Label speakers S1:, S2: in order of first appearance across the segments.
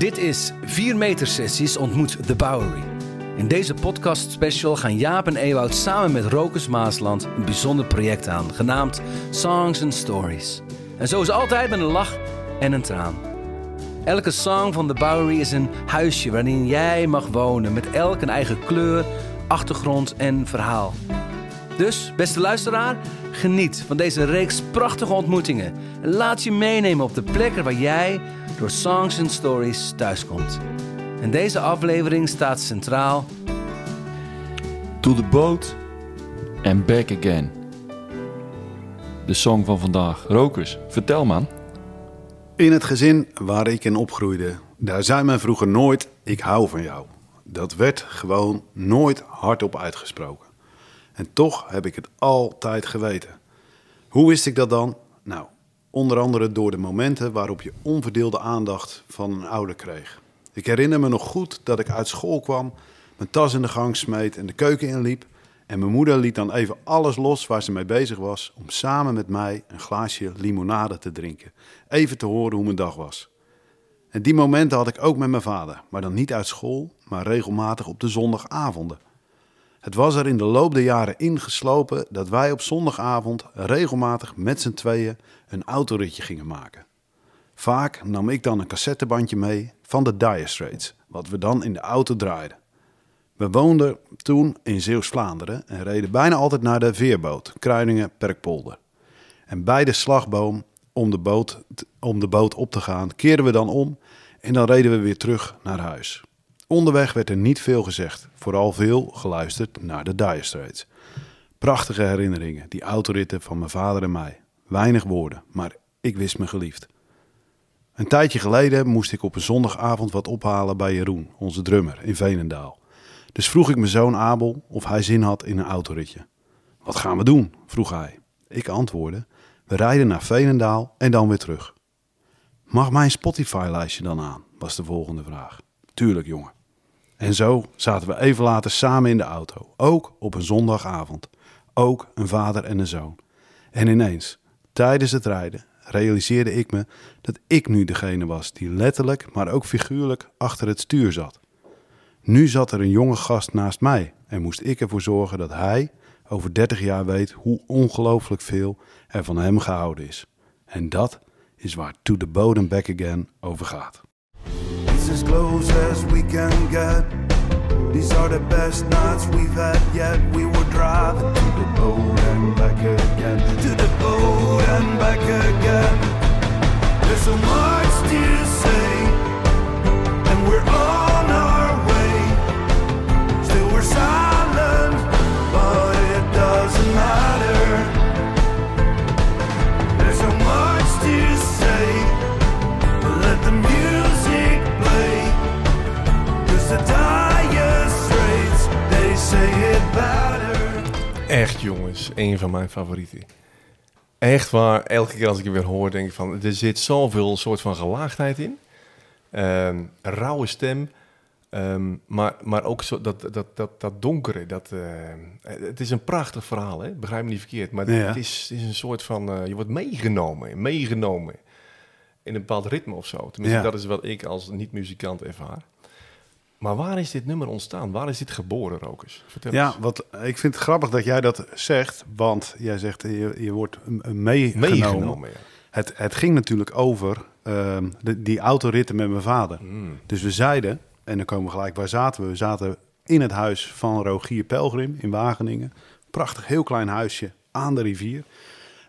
S1: Dit is 4 meter sessies ontmoet The Bowery. In deze podcast special gaan Jaap en Ewout samen met Rokers Maasland een bijzonder project aan, genaamd Songs and Stories. En zoals altijd met een lach en een traan. Elke song van The Bowery is een huisje waarin jij mag wonen, met elk een eigen kleur, achtergrond en verhaal. Dus, beste luisteraar, geniet van deze reeks prachtige ontmoetingen. En laat je meenemen op de plekken waar jij door Songs and Stories thuiskomt. En deze aflevering staat centraal.
S2: To the boat and back again. De song van vandaag. Rokers, vertel man.
S3: In het gezin waar ik in opgroeide, daar zei men vroeger nooit: Ik hou van jou. Dat werd gewoon nooit hardop uitgesproken. En toch heb ik het altijd geweten. Hoe wist ik dat dan? Nou, onder andere door de momenten waarop je onverdeelde aandacht van een ouder kreeg. Ik herinner me nog goed dat ik uit school kwam, mijn tas in de gang smeet en de keuken inliep. En mijn moeder liet dan even alles los waar ze mee bezig was om samen met mij een glaasje limonade te drinken. Even te horen hoe mijn dag was. En die momenten had ik ook met mijn vader, maar dan niet uit school, maar regelmatig op de zondagavonden. Het was er in de loop der jaren ingeslopen dat wij op zondagavond regelmatig met z'n tweeën een autoritje gingen maken. Vaak nam ik dan een cassettebandje mee van de Dire Straits, wat we dan in de auto draaiden. We woonden toen in Zeeuws-Vlaanderen en reden bijna altijd naar de veerboot, Kruiningen-Perkpolder. En bij de slagboom om de, boot, om de boot op te gaan, keerden we dan om en dan reden we weer terug naar huis. Onderweg werd er niet veel gezegd, vooral veel geluisterd naar de Dire Straits. Prachtige herinneringen, die autoritten van mijn vader en mij. Weinig woorden, maar ik wist me geliefd. Een tijdje geleden moest ik op een zondagavond wat ophalen bij Jeroen, onze drummer, in Veenendaal. Dus vroeg ik mijn zoon Abel of hij zin had in een autoritje. Wat gaan we doen? vroeg hij. Ik antwoordde: We rijden naar Veenendaal en dan weer terug. Mag mijn Spotify-lijstje dan aan? was de volgende vraag. Tuurlijk, jongen. En zo zaten we even later samen in de auto, ook op een zondagavond. Ook een vader en een zoon. En ineens, tijdens het rijden, realiseerde ik me dat ik nu degene was die letterlijk, maar ook figuurlijk achter het stuur zat. Nu zat er een jonge gast naast mij en moest ik ervoor zorgen dat hij over 30 jaar weet hoe ongelooflijk veel er van hem gehouden is. En dat is waar To the and Back Again over gaat.
S4: As close as we can get. These are the best nights we've had yet. We were driving to the boat and back again. To the boat and back again. There's so much to say, and we're on our way. Still we're silent, but it doesn't matter.
S5: Echt jongens, een van mijn favorieten. Echt waar, elke keer als ik het weer hoor, denk ik van... Er zit zoveel soort van gelaagdheid in. Ehm, rauwe stem. Ehm, maar, maar ook zo, dat, dat, dat, dat donkere. Dat, eh, het is een prachtig verhaal, hè? begrijp me niet verkeerd. Maar
S3: Ja.
S5: het, is, het is een soort van... eh, je wordt meegenomen, meegenomen. In een bepaald ritme of zo. Tenminste,
S3: Ja.
S5: dat is wat ik als niet-muzikant ervaar. Maar waar is dit nummer ontstaan? Waar is dit geboren, Rokers? Vertel
S3: Ja,
S5: eens.
S3: wat, ik vind het grappig dat jij dat zegt, want jij zegt eh, je, je wordt meegenomen.
S5: Meegenomen, ja.
S3: Het, het ging natuurlijk over ehm, de, die autoritten met mijn vader.
S5: Mm.
S3: Dus we zeiden, en dan komen we gelijk, waar zaten we? We zaten in het huis van Rogier Pelgrim in Wageningen. Prachtig, heel klein huisje aan de rivier.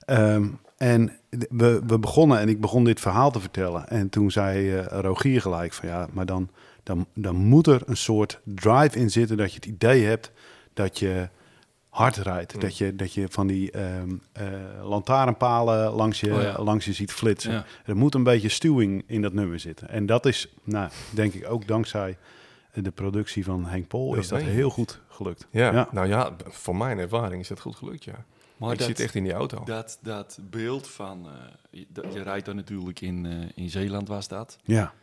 S3: Ehm, en we, we begonnen, en ik begon dit verhaal te vertellen. En toen zei eh, Rogier gelijk van ja, maar dan, dan, dan moet er een soort drive in zitten dat je het idee hebt dat je hard rijdt. Dat, je, dat je van die ehm eh, lantaarnpalen langs je,
S2: Oh ja.
S3: langs je ziet flitsen.
S2: Ja.
S3: Er moet een beetje stuwing in dat nummer zitten. En dat is, nou, denk ik ook dankzij de productie van Henk Pol,
S5: Dat
S3: is dat heel goed gelukt.
S5: Ja, nou ja, voor mijn ervaring is dat goed gelukt, ja.
S2: Maar
S5: ik
S2: dat,
S5: zit echt in die auto.
S2: dat, dat beeld van... eh, je, dat- je rijdt dan natuurlijk in, eh, in Zeeland, was dat.
S3: Ja.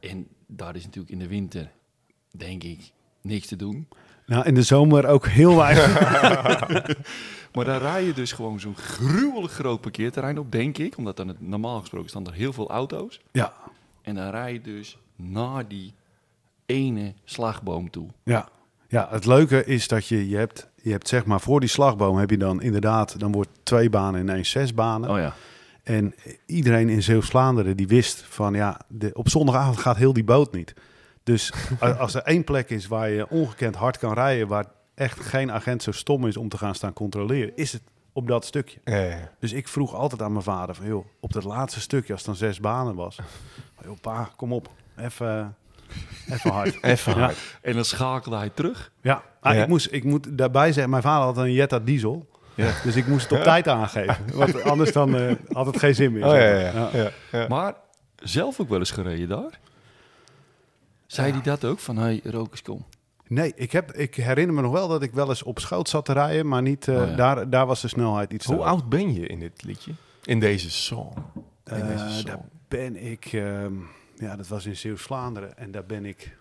S2: En daar is natuurlijk in de winter, denk ik, niks te doen.
S3: Nou, in de zomer ook heel weinig.
S2: Maar daar rij je dus gewoon zo'n gruwelijk groot parkeerterrein op, denk ik. Omdat dan het, normaal gesproken staan er heel veel auto's.
S3: ja.
S2: En dan rij je dus naar die ene slagboom toe.
S3: Ja. ja, het leuke is dat je, je hebt, je hebt zeg maar voor die slagboom heb je dan inderdaad, dan wordt twee banen ineens zes banen.
S2: Oh ja.
S3: En iedereen in Zeeuws-Vlaanderen die wist van ja, de, op zondagavond gaat heel die boot niet. Dus als er één plek is waar je ongekend hard kan rijden, waar echt geen agent zo stom is om te gaan staan controleren, is het op dat stukje.
S5: Ja, ja.
S3: Dus ik vroeg altijd aan mijn vader van joh, op dat laatste stukje, als het dan zes banen was, van, joh, pa, kom op, even, even hard.
S5: Even
S3: Ja.
S5: hard.
S2: En dan schakelde hij terug.
S3: Ja, ah,
S5: Ja.
S3: Ik, moest, ik moet daarbij zeggen, mijn vader had een Jetta diesel.
S5: Ja.
S3: Dus ik moest het op tijd aangeven. Want anders dan eh, had het geen zin meer.
S5: Oh ja, ja,
S3: maar.
S5: ja. ja. ja.
S2: Maar zelf ook wel eens gereden daar. Zei
S3: Ja.
S2: hij dat ook? Van, hey, Rokers, kom.
S3: Nee, ik, heb, ik herinner me nog wel dat ik wel eens op schoot zat te rijden, maar niet, eh,
S2: Oh ja.
S3: daar, daar was de snelheid iets
S5: Hoe oud ben je in dit liedje? In deze song? In
S3: Eh,
S5: deze song.
S3: daar ben ik, ehm, ja, dat was in Zeeuws-Vlaanderen en daar ben ik,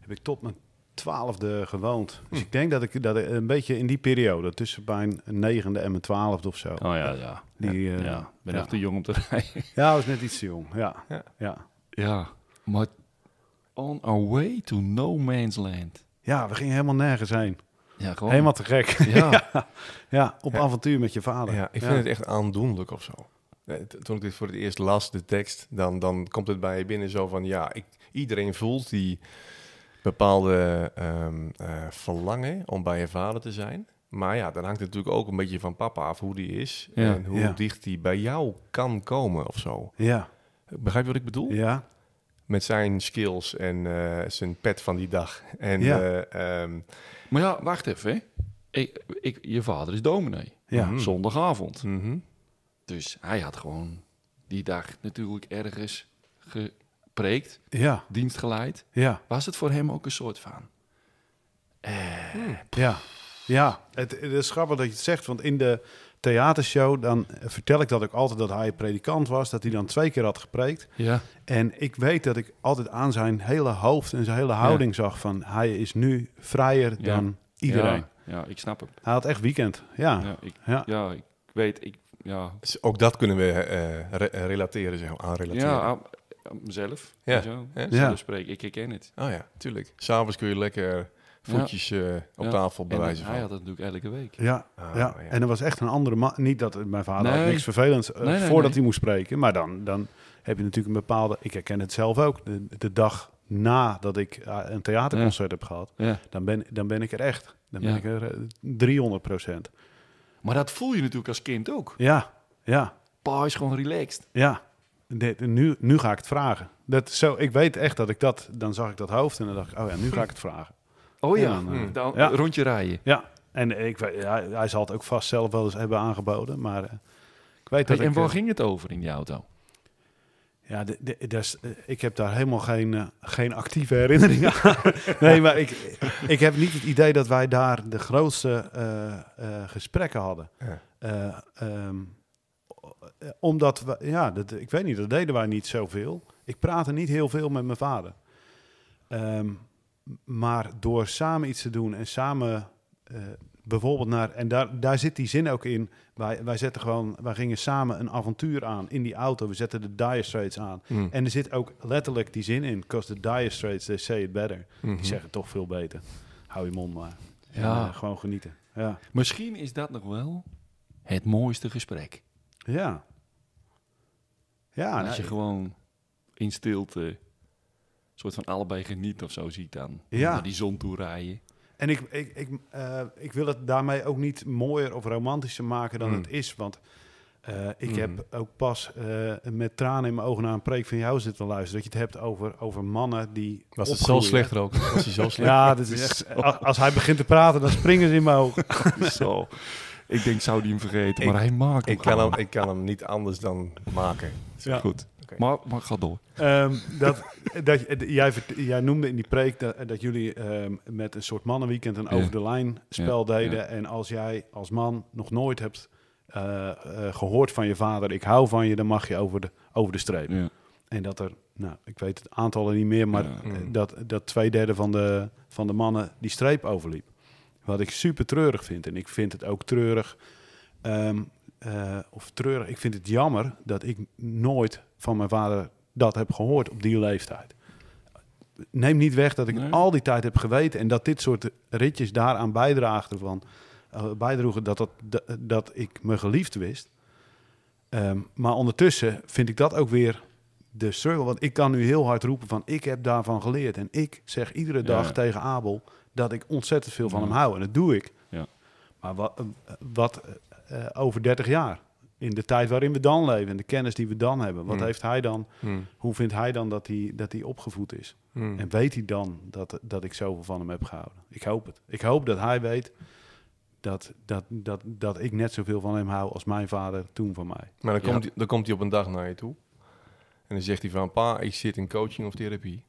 S3: heb ik tot mijn twaalfde gewoond. Dus
S5: Hm.
S3: ik denk dat ik dat ik een beetje in die periode, tussen mijn negende en mijn twaalfde of zo.
S2: Oh ja, ja.
S3: Die, eh,
S2: ja, ben
S3: ja.
S2: nog te jong om te rijden.
S3: Ja, was net iets te jong. Ja,
S5: Ja.
S3: ja.
S2: ja, maar on our way to no man's land.
S3: ja, we gingen helemaal nergens heen.
S2: Ja, gewoon.
S3: Helemaal te gek.
S2: Ja,
S3: Ja, op
S5: Ja.
S3: avontuur met je vader.
S5: Ja, ik vind het echt aandoenlijk of zo. Eh, Toen ik dit voor het eerst las, de tekst, dan, dan komt het bij je binnen zo van... Ja, ik, iedereen voelt die bepaalde ehm, eh, verlangen om bij je vader te zijn. Maar ja, dan hangt het natuurlijk ook een beetje van papa af hoe die is.
S2: Ja.
S5: En hoe
S3: Ja.
S5: dicht die bij jou kan komen of zo.
S3: Ja,
S5: Begrijp je wat ik bedoel?
S3: ja,
S5: Met zijn skills en eh, zijn pet van die dag. En
S3: Ja.
S5: eh, ehm,
S2: maar ja, wacht even. hè. Ik, ik, je vader is dominee.
S3: ja.
S5: Mhm.
S2: Zondagavond.
S5: mhm.
S2: Dus hij had gewoon die dag natuurlijk ergens gepreekt,
S3: ja,
S2: dienst geleid.
S3: ja,
S2: Was het voor hem ook een soort van...
S3: ja. Ja, het, het is grappig dat je het zegt, want in de theatershow dan vertel ik dat ik altijd dat hij predikant was, dat hij dan twee keer had gepreekt.
S2: Ja,
S3: En ik weet dat ik altijd aan zijn hele hoofd en zijn hele houding zag van hij is nu vrijer
S2: Ja.
S3: dan iedereen.
S2: Ja, ja, ik snap hem.
S3: Hij had echt weekend. Ja,
S2: Ja, ik,
S3: ja.
S2: ja, ik weet, ik, ja,
S5: Dus ook dat kunnen we eh, re- relateren, zeg maar, aan relateren.
S2: ja mezelf.
S5: Ja, ja.
S2: Zo
S3: Ja.
S2: spreken, ik herken het.
S5: Oh ja, tuurlijk. S'avonds kun je lekker voetjes eh, op
S2: Ja.
S5: tafel
S2: En
S5: bewijzen
S2: hij had het natuurlijk elke week.
S3: Ja,
S5: Ah,
S3: ja.
S5: ja.
S3: en er was echt een andere man. Niet dat mijn vader had niks vervelends eh,
S2: Nee, nee,
S3: voordat
S2: nee.
S3: hij moest spreken. Maar dan, dan heb je natuurlijk een bepaalde... Ik herken het zelf ook. De, de dag nadat ik eh, een theaterconcert heb gehad...
S2: Ja.
S3: Dan, ben, dan ben ik er echt. Dan ben
S2: Ja.
S3: ik er eh, 300 procent.
S2: Maar dat voel je natuurlijk als kind ook.
S3: Ja, ja,
S2: Pa is gewoon relaxed.
S3: ja. Dit- nu, nu ga ik het vragen. Dat, zo, ik weet echt dat ik dat... Dan zag ik dat hoofd en dan dacht ik... Oh ja, nu ga ik het vragen.
S2: Oh ja, dan
S3: ja.
S2: rondje rijden.
S3: Ja, en ik ja, hij zal het ook vast zelf wel eens hebben aangeboden. Maar eh, ik weet dat
S2: Hey, en
S3: ik...
S2: waar
S3: eh,
S2: ging het over in die auto?
S3: Ja, de, de, dat is- eh, ik heb daar helemaal geen, geen actieve herinneringen aan. nee, maar ik, ik heb niet het idee dat wij daar de grootste eh, eh, gesprekken hadden.
S5: Ja.
S3: Eh, ehm, eh, omdat, we, ja, dat, ik weet niet, dat deden wij niet zoveel. Ik praatte niet heel veel met mijn vader. Ehm, maar door samen iets te doen en samen eh, bijvoorbeeld naar... En daar, daar zit die zin ook in. Wij, wij, zetten gewoon, wij gingen samen een avontuur aan in die auto. We zetten de Dire Straits aan.
S5: Mm.
S3: En er zit ook letterlijk die zin in. Because the Dire Straits, they say it better.
S5: Mhm.
S3: Die zeggen toch veel beter. Hou je mond maar. En,
S2: Ja.
S3: eh, gewoon genieten. Ja.
S2: Misschien is dat nog wel het mooiste gesprek.
S3: Ja. Ja,
S2: als
S3: nou,
S2: je gewoon in stilte een soort van allebei geniet of zo ziet dan.
S3: Ja.
S2: Naar die zon toe rijden.
S3: En ik, ik, ik, eh, ik wil het daarmee ook niet mooier of romantischer maken dan
S5: Mm.
S3: het is. Want eh, ik
S5: Mhm.
S3: heb ook pas eh, met tranen in mijn ogen naar een preek van jou zitten luisteren. Dat je het hebt over, over mannen die.
S5: Was het zo slecht ook? Was hij zo slecht?
S3: Ja, dat is echt, als, als hij begint te praten, dan springen ze in mijn ogen.
S2: zo. Ik denk, zou die hem vergeten,
S5: Ik-
S2: maar hij maakt hem
S5: Ik kan, hem, ik kan hem niet anders dan maken.
S3: Ja.
S2: Goed. Maar, maar ga door.
S3: Ehm, dat, dat, jij, jij noemde in die preek dat, dat jullie ehm, met een soort mannenweekend een over de lijn spel
S2: Ja,
S3: deden.
S2: ja.
S3: En als jij als man nog nooit hebt eh, eh, gehoord van je vader, ik hou van je, dan mag je over de, over de streep.
S2: Ja.
S3: En dat er, nou, ik weet het aantallen niet meer, maar
S2: Ja.
S3: dat, dat twee derde van de, van de mannen die streep overliep. Wat ik super treurig vind. En ik vind het ook treurig, ehm, eh, of treurig, ik vind het jammer dat ik nooit van mijn vader dat heb gehoord op die leeftijd. Neem niet weg dat ik
S2: Nee.
S3: al die tijd heb geweten en dat dit soort ritjes daaraan bijdragen van eh, bijdroegen dat, dat, dat, dat ik me geliefd wist. Ehm, maar ondertussen vind ik dat ook weer de struggle. Want ik kan nu heel hard roepen van ik heb daarvan geleerd. En ik zeg iedere dag
S2: Ja.
S3: tegen Abel dat ik ontzettend veel van hem hou. En dat doe ik.
S2: Ja.
S3: Maar wat, eh, wat eh, over 30 jaar, in de tijd waarin we dan leven en de kennis die we dan hebben, wat
S5: Hmm.
S3: heeft hij dan,
S5: Hmm.
S3: hoe vindt hij dan dat hij, dat hij opgevoed is?
S5: Hmm.
S3: En weet hij dan dat, dat ik zoveel van hem heb gehouden? Ik hoop het. Ik hoop dat hij weet dat, dat, dat, dat ik net zoveel van hem hou als mijn vader toen van mij.
S5: Maar dan,
S2: Ja.
S5: komt, hij- dan komt hij op een dag naar je toe. En dan zegt hij van, pa, ik zit in coaching of therapie.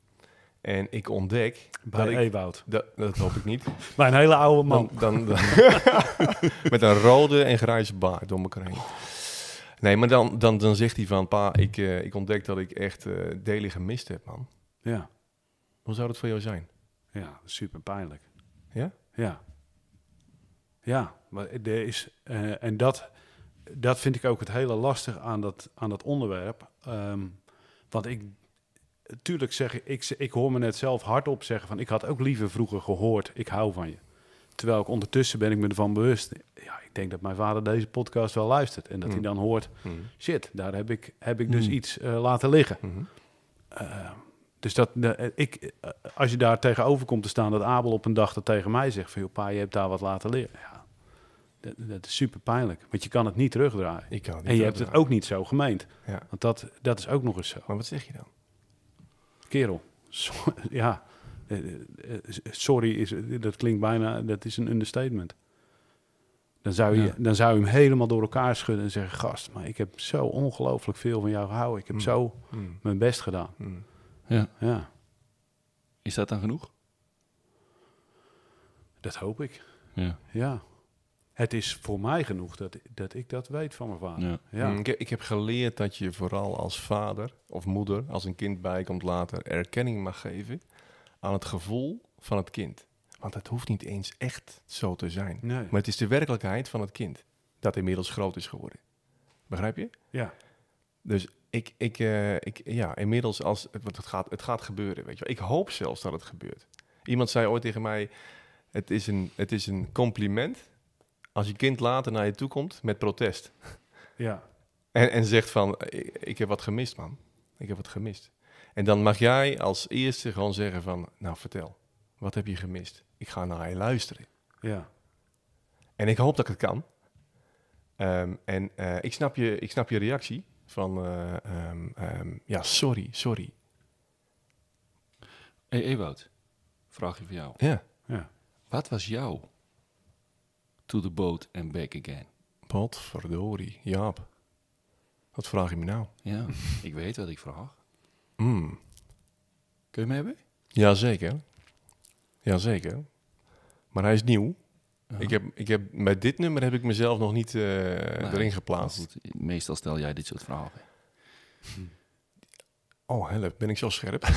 S5: En ik ontdek
S3: Bij
S5: dat ik...
S3: Ewoud.
S5: Dat, dat hoop ik niet.
S3: Bij een hele oude man.
S5: Dan, dan, met een rode en grijze baard door elkaar heen. Nee, maar dan, dan, dan zegt hij van, pa, ik, eh, ik ontdek dat ik echt eh delen gemist heb, man.
S3: Ja,
S5: Hoe zou dat voor jou zijn?
S3: ja, super pijnlijk.
S5: Ja?
S3: Ja. Ja, maar er is, eh, en dat, dat vind ik ook het hele lastig aan dat, aan dat onderwerp. Ehm, want ik, tuurlijk zeg ik, ik, hoor me net zelf hardop zeggen van, ik had ook liever vroeger gehoord, ik hou van je. Terwijl ik ondertussen ben ik me ervan bewust. Ja, ik denk dat mijn vader deze podcast wel luistert. En dat
S5: Mm.
S3: hij dan hoort,
S5: Mhm.
S3: shit, daar heb ik, heb ik dus
S2: Mm.
S3: iets eh, laten liggen.
S5: Mhm.
S3: Eh, dus dat, eh, ik, als je daar tegenover komt te staan, dat Abel op een dag dat tegen mij zegt: van, joh, pa, je hebt daar wat laten leren. Ja, dat, dat is super pijnlijk, want je kan het niet terugdraaien.
S5: Ik kan niet
S3: en je hebt het ook niet zo gemeend,
S5: Ja.
S3: want dat, dat is ook nog eens zo.
S5: Maar wat zeg je dan?
S3: Kerel, so- ja, eh, eh, eh, sorry, is, dat klinkt bijna, dat is een understatement. Dan zou, je,
S2: Ja.
S3: dan zou je hem helemaal door elkaar schudden en zeggen: Gast, maar ik heb zo ongelooflijk veel van jou gehouden. Ik heb
S5: Mm.
S3: zo
S5: Hmm.
S3: mijn best gedaan.
S5: Hmm.
S2: Ja.
S3: Ja,
S2: Is dat dan genoeg?
S3: dat hoop ik.
S2: Ja.
S3: Ja. Het is voor mij genoeg dat, dat ik dat weet van mijn vader.
S2: Ja.
S3: Ja.
S5: Ik, ik heb geleerd dat je vooral als vader of moeder, als een kind bijkomt later, erkenning mag geven aan het gevoel van het kind. Want het hoeft niet eens echt zo te zijn.
S3: Nee.
S5: Maar het is de werkelijkheid van het kind dat inmiddels groot is geworden. Begrijp je?
S3: Ja.
S5: Dus ik, ik, eh, ik ja, inmiddels als want het gaat, het gaat gebeuren, weet je wel. Ik hoop zelfs dat het gebeurt. Iemand zei ooit tegen mij: het is een, het is een compliment als je kind later naar je toe komt met protest.
S3: Ja.
S5: En, en zegt van, ik, ik heb wat gemist, man. Ik heb wat gemist. En dan mag jij als eerste gewoon zeggen van, nou vertel, wat heb je gemist? Ik ga naar je luisteren.
S3: Ja.
S5: En ik hoop dat ik het kan. Ehm, en eh, ik, snap je, ik snap je reactie van, eh, ehm, ehm, ja, sorry, sorry.
S2: Hey Ewout, vraagje voor jou.
S5: Ja,
S3: Ja.
S2: Wat was jou to the boat and back again?
S5: potverdorie, Jaap. Wat vraag je me nou?
S2: Ja, ik weet wat ik vraag.
S5: Mm,
S2: Kun je me hebben?
S5: Jazeker. Jazeker. Maar hij is nieuw.
S2: Ja.
S5: Ik heb, ik heb, bij dit nummer heb ik mezelf nog niet eh, erin
S2: maar
S5: geplaatst.
S2: goed, meestal stel jij dit soort vragen.
S5: Oh, help, ben ik zo scherp?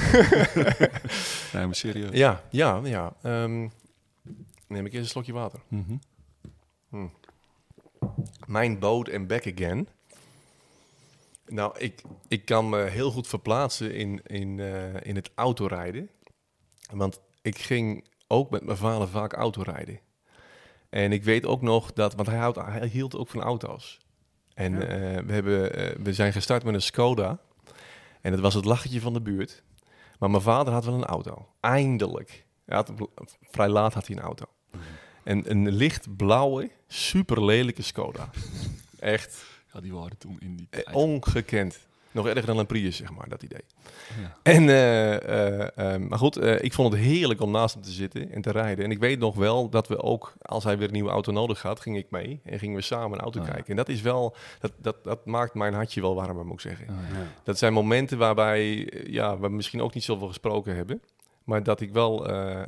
S2: Nee, maar serieus.
S5: ja, ja, ja. Ehm, neem ik eens een slokje water.
S2: Mhm.
S5: Mijn boat en back again. Nou, ik, ik kan me heel goed verplaatsen in, in, eh, in het autorijden. Want ik ging ook met mijn vader vaak autorijden. En ik weet ook nog dat, want hij, houdt, hij hield ook van auto's. En
S3: Ja.
S5: eh, we, hebben, eh, we zijn gestart met een Skoda. En dat was het lachetje van de buurt. Maar mijn vader had wel een auto. Eindelijk. Hij had, vrij laat had hij een auto. En een lichtblauwe, super lelijke Skoda. Echt
S2: Ja, die waren toen in die
S5: eh,
S2: tijd.
S5: ongekend. Nog erger dan een Prius, zeg maar, dat idee.
S2: Ja.
S5: En, eh, eh, maar goed, ik vond het heerlijk om naast hem te zitten en te rijden. En ik weet nog wel dat we ook, als hij weer een nieuwe auto nodig had, ging ik mee. En gingen we samen een auto
S2: ja.
S5: kijken. En dat is wel, dat, dat, dat maakt mijn hartje wel warmer, moet ik zeggen.
S2: Ja.
S3: Ja.
S5: Dat zijn momenten waarbij, ja, we misschien ook niet zoveel gesproken hebben. Maar dat ik wel eh,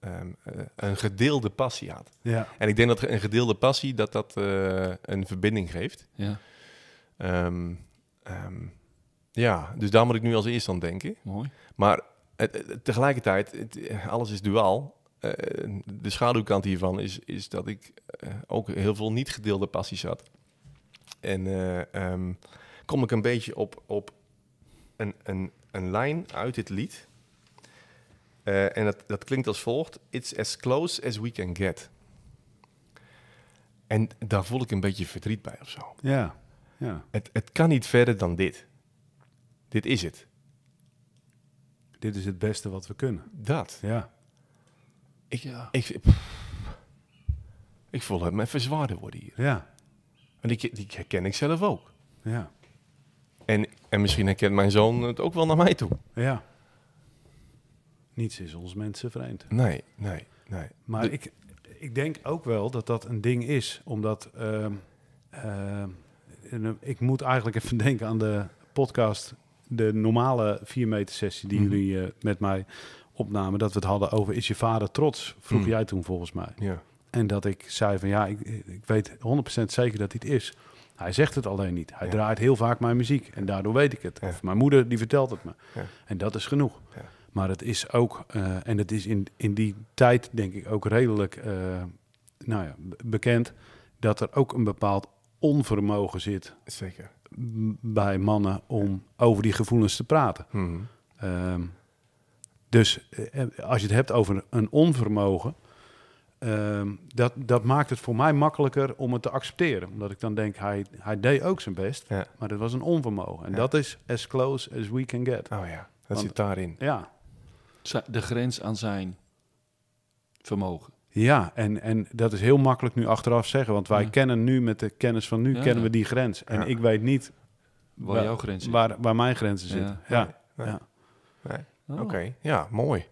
S5: ehm, eh, een gedeelde passie had.
S3: Ja.
S5: En ik denk dat een gedeelde passie, dat dat eh, een verbinding geeft.
S2: ja,
S5: Ehm, ehm, ja, dus daar moet ik nu als eerste aan denken.
S2: mooi.
S5: Maar tegelijkertijd, het- alles is duaal. Eh, de schaduwkant hiervan is, is dat ik ook heel veel niet gedeelde passies had. En eh, ehm, kom ik een beetje op, op een, een, een lijn uit dit lied. Eh, en dat, dat klinkt als volgt. It's as close as we can get. En daar voel ik een beetje verdriet bij of zo.
S3: Ja, ja.
S5: Het, het kan niet verder dan dit. Dit is het.
S3: Dit is het beste wat we kunnen.
S5: Dat.
S3: Ja.
S5: Ik,
S2: Ja.
S5: ik, pff. ik voel het me even zwaarder worden hier.
S3: Ja.
S5: Want die, die herken ik zelf ook.
S3: Ja.
S5: En, en misschien herkent mijn zoon het ook wel naar mij toe.
S3: Ja. Niets is ons mensen vreemd.
S5: Nee, nee, nee.
S3: Maar
S5: De-
S3: ik, ik denk ook wel dat dat een ding is, omdat ehm, ehm, en, ik moet eigenlijk even denken aan de podcast, de normale 4 meter sessie die
S5: Mhm.
S3: jullie eh, met mij opnamen, dat we het hadden over is je vader trots, vroeg
S5: Mhm.
S3: jij toen volgens mij.
S5: Ja,
S3: En dat ik zei van ja, ik, ik weet 100% zeker dat hij het is. Hij zegt het alleen niet. Hij
S5: Ja.
S3: draait heel vaak mijn muziek en daardoor weet ik het.
S5: Ja.
S3: Of mijn moeder die vertelt het me. En dat is genoeg. Maar het is ook, eh, en het is in, in die tijd denk ik ook redelijk eh, nou ja, bekend, dat er ook een bepaald onvermogen zit
S5: zeker.
S3: bij mannen om over die gevoelens te praten.
S5: Mhm.
S3: Ehm, dus eh, als je het hebt over een onvermogen, ehm, dat, dat maakt het voor mij makkelijker om het te accepteren. Omdat ik dan denk, hij, hij deed ook zijn best,
S5: Ja.
S3: maar het was een onvermogen. En
S5: Ja.
S3: dat is as close as we can get.
S5: Oh ja, dat
S3: Want-
S5: zit daarin.
S3: Ja,
S2: De grens aan zijn vermogen.
S3: ja en, en dat is heel makkelijk nu achteraf zeggen. Want wij
S2: Ja.
S3: kennen nu met de kennis van nu,
S2: Ja,
S3: kennen
S2: ja.
S3: we die grens. En
S5: Ja.
S3: ik weet niet
S2: Waar jouw grens zit.
S3: waar, waar mijn grenzen
S2: Ja.
S3: zitten. Ja.
S5: Nee.
S3: Ja.
S5: Nee.
S2: Oh.
S5: Oké, ja, mooi.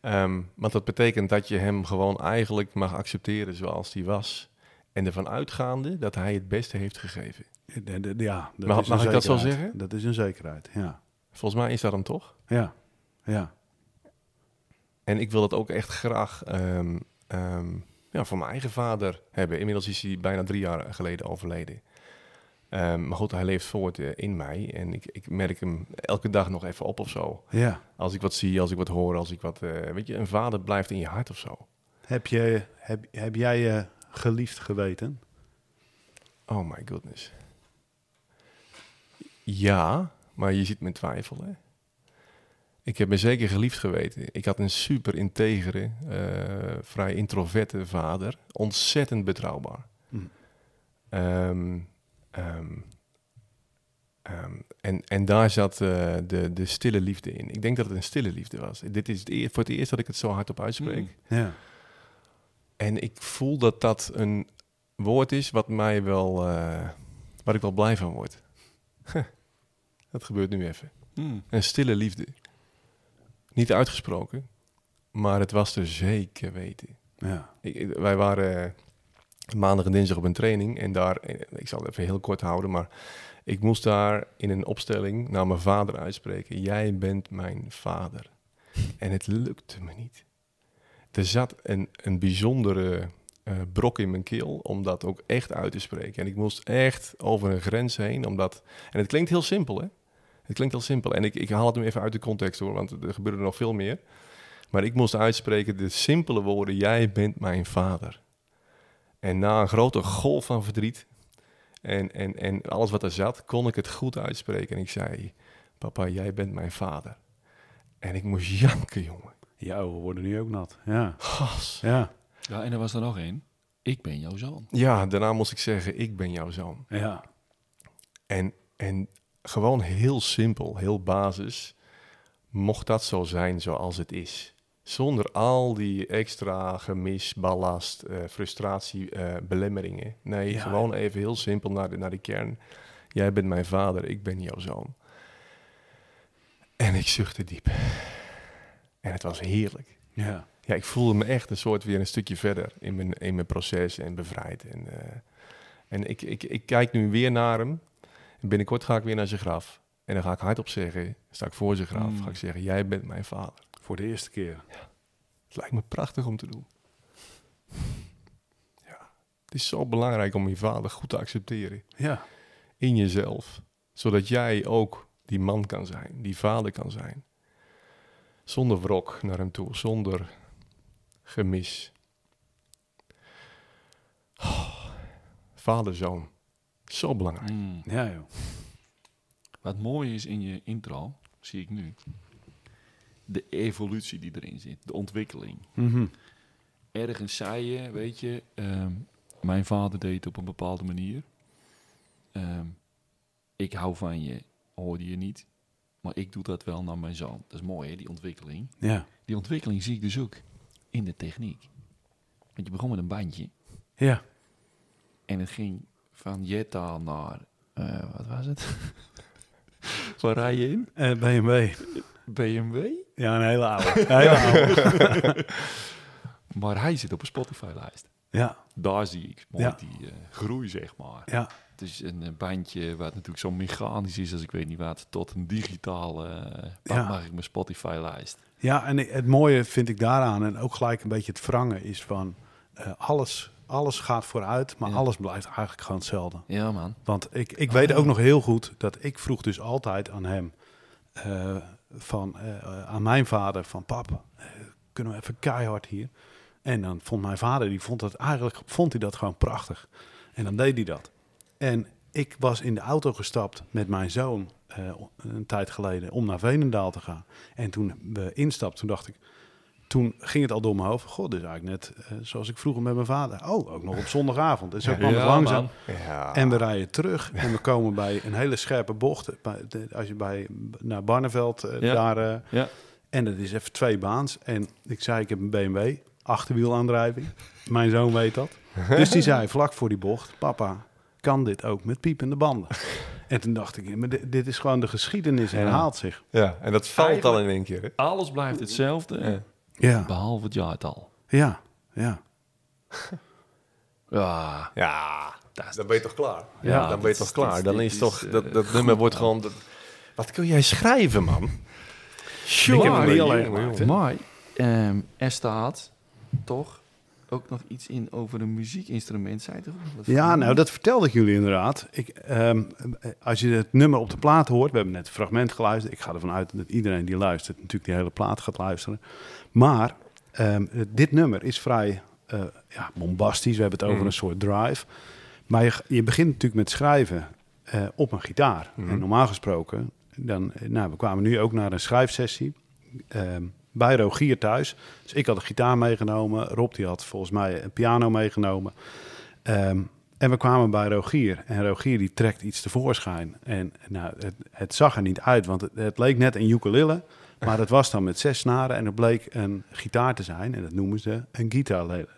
S5: Ehm, want dat betekent dat je hem gewoon eigenlijk mag accepteren zoals hij was. En ervan uitgaande dat hij het beste heeft gegeven.
S3: De- de- de- ja, dat
S5: Mag-
S3: is een
S5: mag ik dat zo zeggen?
S3: Dat is een zekerheid, ja.
S5: Volgens mij is dat hem toch?
S3: Ja, ja.
S5: En ik wil dat ook echt graag ehm, ehm, ja, voor mijn eigen vader hebben. Inmiddels is hij bijna drie jaar geleden overleden. Ehm, maar goed, hij leeft voort eh, in mij. En ik, ik merk hem elke dag nog even op of zo.
S3: ja.
S5: Als ik wat zie, als ik wat hoor, als ik wat... eh, weet je, een vader blijft in je hart of zo.
S3: Heb, je, heb, heb jij je geliefd geweten?
S5: Oh my goodness. Ja, maar je ziet me twijfelen. Ik heb me zeker geliefd geweten. Ik had een super integere, eh, vrij introverte vader. Ontzettend betrouwbaar.
S3: Hm.
S5: Ehm, ehm, ehm, en, en daar zat eh, de, de stille liefde in. Ik denk dat het een stille liefde was. Dit is het voor het eerst dat ik het zo hardop uitspreek.
S2: Mm.
S3: Ja.
S5: En ik voel dat dat een woord is wat mij wel, eh, waar ik wel blij van word. dat gebeurt nu even.
S2: Mm.
S5: Een stille liefde. Niet uitgesproken, maar het was er zeker weten.
S3: ja.
S5: Ik- wij waren eh, maandag en dinsdag op een training en daar, eh, ik zal het even heel kort houden, maar ik moest daar in een opstelling naar mijn vader uitspreken. Jij bent mijn vader. En het lukte me niet. Er zat een, een bijzondere eh, brok in mijn keel om dat ook echt uit te spreken. En ik moest echt over een grens heen, omdat... En het klinkt heel simpel, hè? Het klinkt heel simpel. En ik, ik haal het nu even uit de context, hoor, want er gebeurde nog veel meer. Maar ik moest uitspreken de simpele woorden: Jij bent mijn vader. En na een grote golf van verdriet en, en, en alles wat er zat, kon ik het goed uitspreken. En ik zei: Papa, jij bent mijn vader. En ik moest janken, jongen.
S3: Ja, we worden nu ook nat. Ja.
S5: Gas.
S3: Ja.
S2: Ja, en er was er nog één. Ik ben jouw zoon.
S5: Ja, daarna moest ik zeggen: Ik ben jouw zoon.
S3: Ja.
S5: En, en gewoon heel simpel, heel basis, mocht dat zo zijn zoals het is. Zonder al die extra gemis, ballast, eh, frustratie, eh, belemmeringen. Nee,
S3: Ja.
S5: gewoon even heel simpel naar de, naar de kern. Jij bent mijn vader, ik ben jouw zoon. En ik zuchtte diep. En het was heerlijk.
S3: Ja.
S5: Ja, ik voelde me echt een soort weer een stukje verder in mijn, in mijn proces en bevrijd. En, eh, en ik, ik, ik kijk nu weer naar hem. En binnenkort ga ik weer naar zijn graf. En dan ga ik hardop zeggen, sta ik voor zijn graf,
S2: Mm.
S5: ga ik zeggen, jij bent mijn vader.
S3: Voor de eerste keer.
S5: Het lijkt me prachtig om te doen. Ja, het is zo belangrijk om je vader goed te accepteren
S3: Ja.
S5: in jezelf. Zodat jij ook die man kan zijn, die vader kan zijn. Zonder wrok naar hem toe, zonder gemis. Oh, vader, zoon. Zo belangrijk.
S2: Mm.
S3: Ja, joh.
S2: Wat mooi is in je intro, zie ik nu. De evolutie die erin zit, de ontwikkeling.
S3: Mhm.
S2: Ergens zei je, weet je, ehm, mijn vader deed het op een bepaalde manier. Ehm, ik hou van je, hoorde je niet. Maar ik doe dat wel naar mijn zoon. Dat is mooi, hè, die ontwikkeling.
S3: Ja.
S2: Die ontwikkeling zie ik dus ook in de techniek. Want je begon met een bandje.
S3: Ja.
S2: En het ging van Jetta naar, eh, wat was het? Waar rij je in?
S3: Eh, BMW.
S2: BMW?
S3: Ja, een hele oude. Een hele oude.
S2: Maar hij zit op een Spotify-lijst.
S3: Ja,
S2: Daar zie ik mooi
S3: Ja.
S2: die eh, groei, zeg maar.
S3: ja.
S2: Het is een bandje wat natuurlijk zo mechanisch is als ik weet niet wat, tot een digitale, uh,
S3: Ja.
S2: mag ik mijn Spotify-lijst.
S3: Ja, en het mooie vind ik daaraan, en ook gelijk een beetje het wrangen, is van alles, alles gaat vooruit, maar
S2: Ja.
S3: alles blijft eigenlijk gewoon hetzelfde.
S2: Ja, man.
S3: Want ik, ik weet ook nog heel goed dat ik vroeg dus altijd aan hem, eh, van, eh, aan mijn vader, van pap, eh, kunnen we even keihard hier? En dan vond mijn vader, die vond dat eigenlijk, vond hij dat gewoon prachtig. En dan deed hij dat. En ik was in de auto gestapt met mijn zoon een tijd geleden om naar Veenendaal te gaan. En toen we instapten, toen dacht ik, toen ging het al door mijn hoofd. God, dit is eigenlijk net eh, zoals ik vroeger met mijn vader. Oh, ook nog op zondagavond. En zo kwam het langzaam.
S5: Ja.
S3: En we rijden terug en we komen bij een hele scherpe bocht. Bij- de- Als je bij, naar Barneveld eh,
S2: Ja.
S3: daar... eh,
S2: Ja.
S3: en dat is even twee baans. En ik zei, ik heb een BMW, achterwielaandrijving. Mijn zoon weet dat. Dus die zei vlak voor die bocht, papa, kan dit ook met piepende banden? En toen dacht ik, maar dit, dit is gewoon de geschiedenis, herhaalt zich.
S5: ja, en dat valt al in één keer. Hè?
S2: Alles blijft hetzelfde,
S5: Ja.
S3: Ja,
S2: behalve het jaartal.
S3: ja, ja.
S2: Ja,
S5: Ja, dan ben je toch klaar?
S2: Ja,
S5: dan ben je toch
S2: is-
S5: klaar?
S2: dit
S5: Dan
S2: is,
S5: toch,
S2: eh,
S5: dat, dat
S2: goed,
S5: nummer wordt
S2: man.
S5: gewoon... dat- wat kun jij schrijven, man?
S3: Ik heb hem niet alleen gemaakt.
S2: Maar ehm, er staat toch ook nog iets in over een muziekinstrument, zei toch?
S3: Ja, nou, dat vertelde ik jullie inderdaad. Ik, ehm, als je het nummer op de plaat hoort, we hebben net een fragment geluisterd. Ik ga ervan uit dat iedereen die luistert natuurlijk die hele plaat gaat luisteren. Maar ehm, dit nummer is vrij eh, ja, bombastisch. We hebben het over
S5: Mhm.
S3: een soort drive. Maar je, je begint natuurlijk met schrijven eh, op een gitaar.
S5: Mhm.
S3: En normaal gesproken, dan, eh, nou, we kwamen nu ook naar een schrijfsessie ehm, bij Rogier thuis. Dus ik had een gitaar meegenomen. Rob die had volgens mij een piano meegenomen. Ehm, en we kwamen bij Rogier. En Rogier die trekt iets tevoorschijn. En nou, het, het zag er niet uit, want het, het leek net een ukulele. Maar het was dan met zes snaren en het bleek een gitaar te zijn. En dat noemen ze een guitarlele.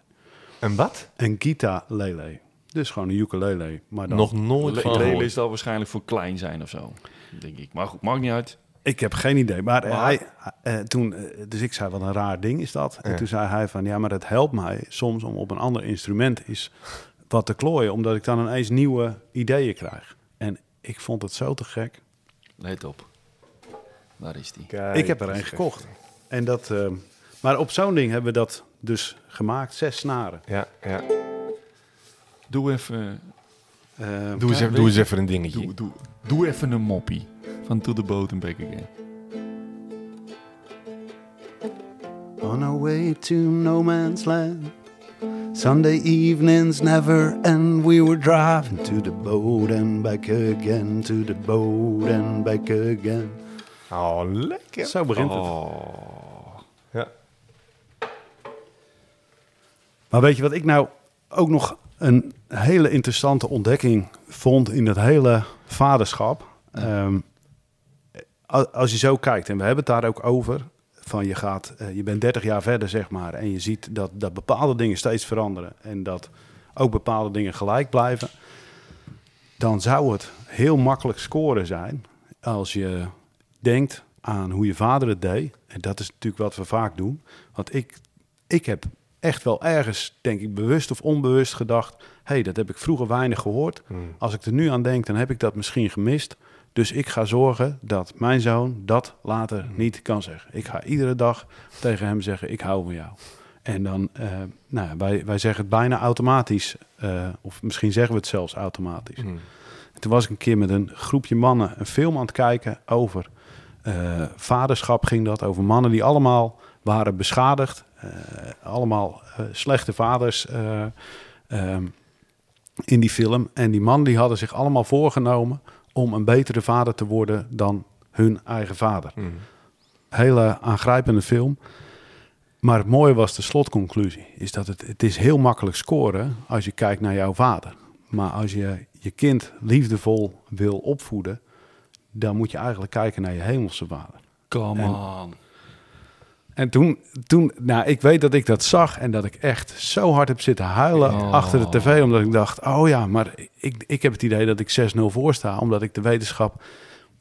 S5: En wat?
S3: Een guitarlele. Dus gewoon een ukulele. Maar dan,
S5: Nog nooit van
S2: Lele is dat waarschijnlijk voor klein zijn of zo, denk ik. Maar goed, maakt niet uit.
S3: Ik heb geen idee. Maar,
S2: Maar-
S3: hij, eh, toen, eh, dus ik zei, wat een raar ding is dat. En toen zei hij van, ja, maar het helpt mij soms om op een ander instrument is wat te klooien. Omdat ik dan ineens nieuwe ideeën krijg. En ik vond het zo te gek.
S2: Let op. Daar is die.
S5: Kijk,
S3: ik heb er een gekocht. En dat, eh, maar op zo'n ding hebben we dat dus gemaakt. Zes snaren.
S5: Ja, ja.
S2: Doe even,
S3: Eh,
S5: Doe, eens
S2: Ja,
S5: even, doe eens even een dingetje.
S2: doe, doe, doe even een moppie van To The Boat and Back Again.
S3: On our way to no man's land. Sunday evenings never end. We were driving to the boat and back again. To the boat and back again.
S5: Oh, lekker.
S3: Zo begint het.
S2: Oh,
S5: Ja.
S3: Maar weet je wat ik nou ook nog een hele interessante ontdekking vond in dat hele vaderschap? Ehm, als je zo kijkt, en we hebben het daar ook over, van je gaat, eh, je bent 30 jaar verder zeg maar, en je ziet dat, dat bepaalde dingen steeds veranderen en dat ook bepaalde dingen gelijk blijven, dan zou het heel makkelijk scoren zijn als je denkt aan hoe je vader het deed. En dat is natuurlijk wat we vaak doen. Want ik, ik heb echt wel ergens, denk ik, bewust of onbewust gedacht... hé, hey, dat heb ik vroeger weinig gehoord.
S5: Hmm.
S3: Als ik er nu aan denk, dan heb ik dat misschien gemist. Dus ik ga zorgen dat mijn zoon dat later niet kan zeggen. Ik ga iedere dag tegen hem zeggen, ik hou van jou. En dan, eh, nou, ja, wij, wij zeggen het bijna automatisch. eh, of misschien zeggen we het zelfs automatisch.
S5: Mm.
S3: Toen was ik een keer met een groepje mannen een film aan het kijken over vaderschap ging dat. Over mannen die allemaal waren beschadigd. eh, allemaal eh, slechte vaders eh, ehm, in die film. En die mannen die hadden zich allemaal voorgenomen om een betere vader te worden dan hun eigen vader.
S5: Mhm.
S3: Hele aangrijpende film. Maar het mooie was de slotconclusie. Is dat het, het is heel makkelijk scoren als je kijkt naar jouw vader. Maar als je je kind liefdevol wil opvoeden, dan moet je eigenlijk kijken naar je hemelse vader.
S2: Come
S3: En-
S2: on.
S3: En toen, toen, nou, ik weet dat ik dat zag en dat ik echt zo hard heb zitten huilen
S2: Oh.
S3: achter de tv. Omdat ik dacht, oh ja, maar ik, ik heb het idee dat ik 6-0 voor sta, omdat ik de wetenschap...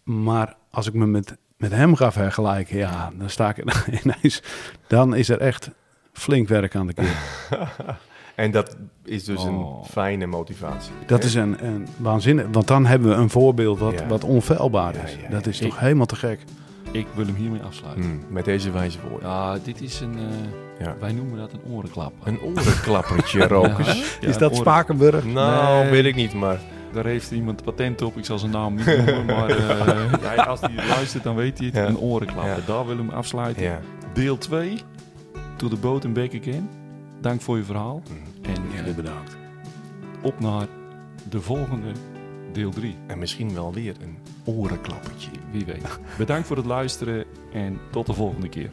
S3: Maar als ik me met, met hem ga vergelijken, ja, dan sta ik ineens... Dan is er echt flink werk aan de keer.
S5: En dat is dus
S2: Oh.
S5: een fijne motivatie.
S3: Dat
S5: hè?
S3: is een, een waanzinnig... Want dan hebben we een voorbeeld wat,
S5: Ja.
S3: wat onfeilbaar
S5: Ja,
S3: is.
S5: ja,
S3: dat is toch
S2: Ik-
S3: helemaal te gek.
S2: Ik wil hem hiermee afsluiten.
S5: Mm, met deze wijze woorden.
S2: Ja, dit is een... eh,
S5: Ja.
S2: Wij noemen dat een orenklap.
S5: Een orenklappertje, Rokers.
S2: Ja,
S3: is dat Spakenburg?
S5: Nou,
S2: Nee.
S5: weet ik niet, maar...
S2: Daar heeft iemand patent op. Ik zal zijn naam niet noemen. maar eh, ja, als hij luistert, dan weet hij het.
S5: Ja.
S2: Een orenklap.
S5: Ja.
S2: Daar willen we hem afsluiten.
S5: Ja.
S2: Deel 2. To the boat and back again. Dank voor je verhaal.
S5: Mm.
S2: En
S3: Jullie bedankt.
S2: op naar de volgende deel 3.
S5: En misschien wel weer een orenklappertje.
S2: Wie weet. Bedankt voor het luisteren en tot de volgende keer.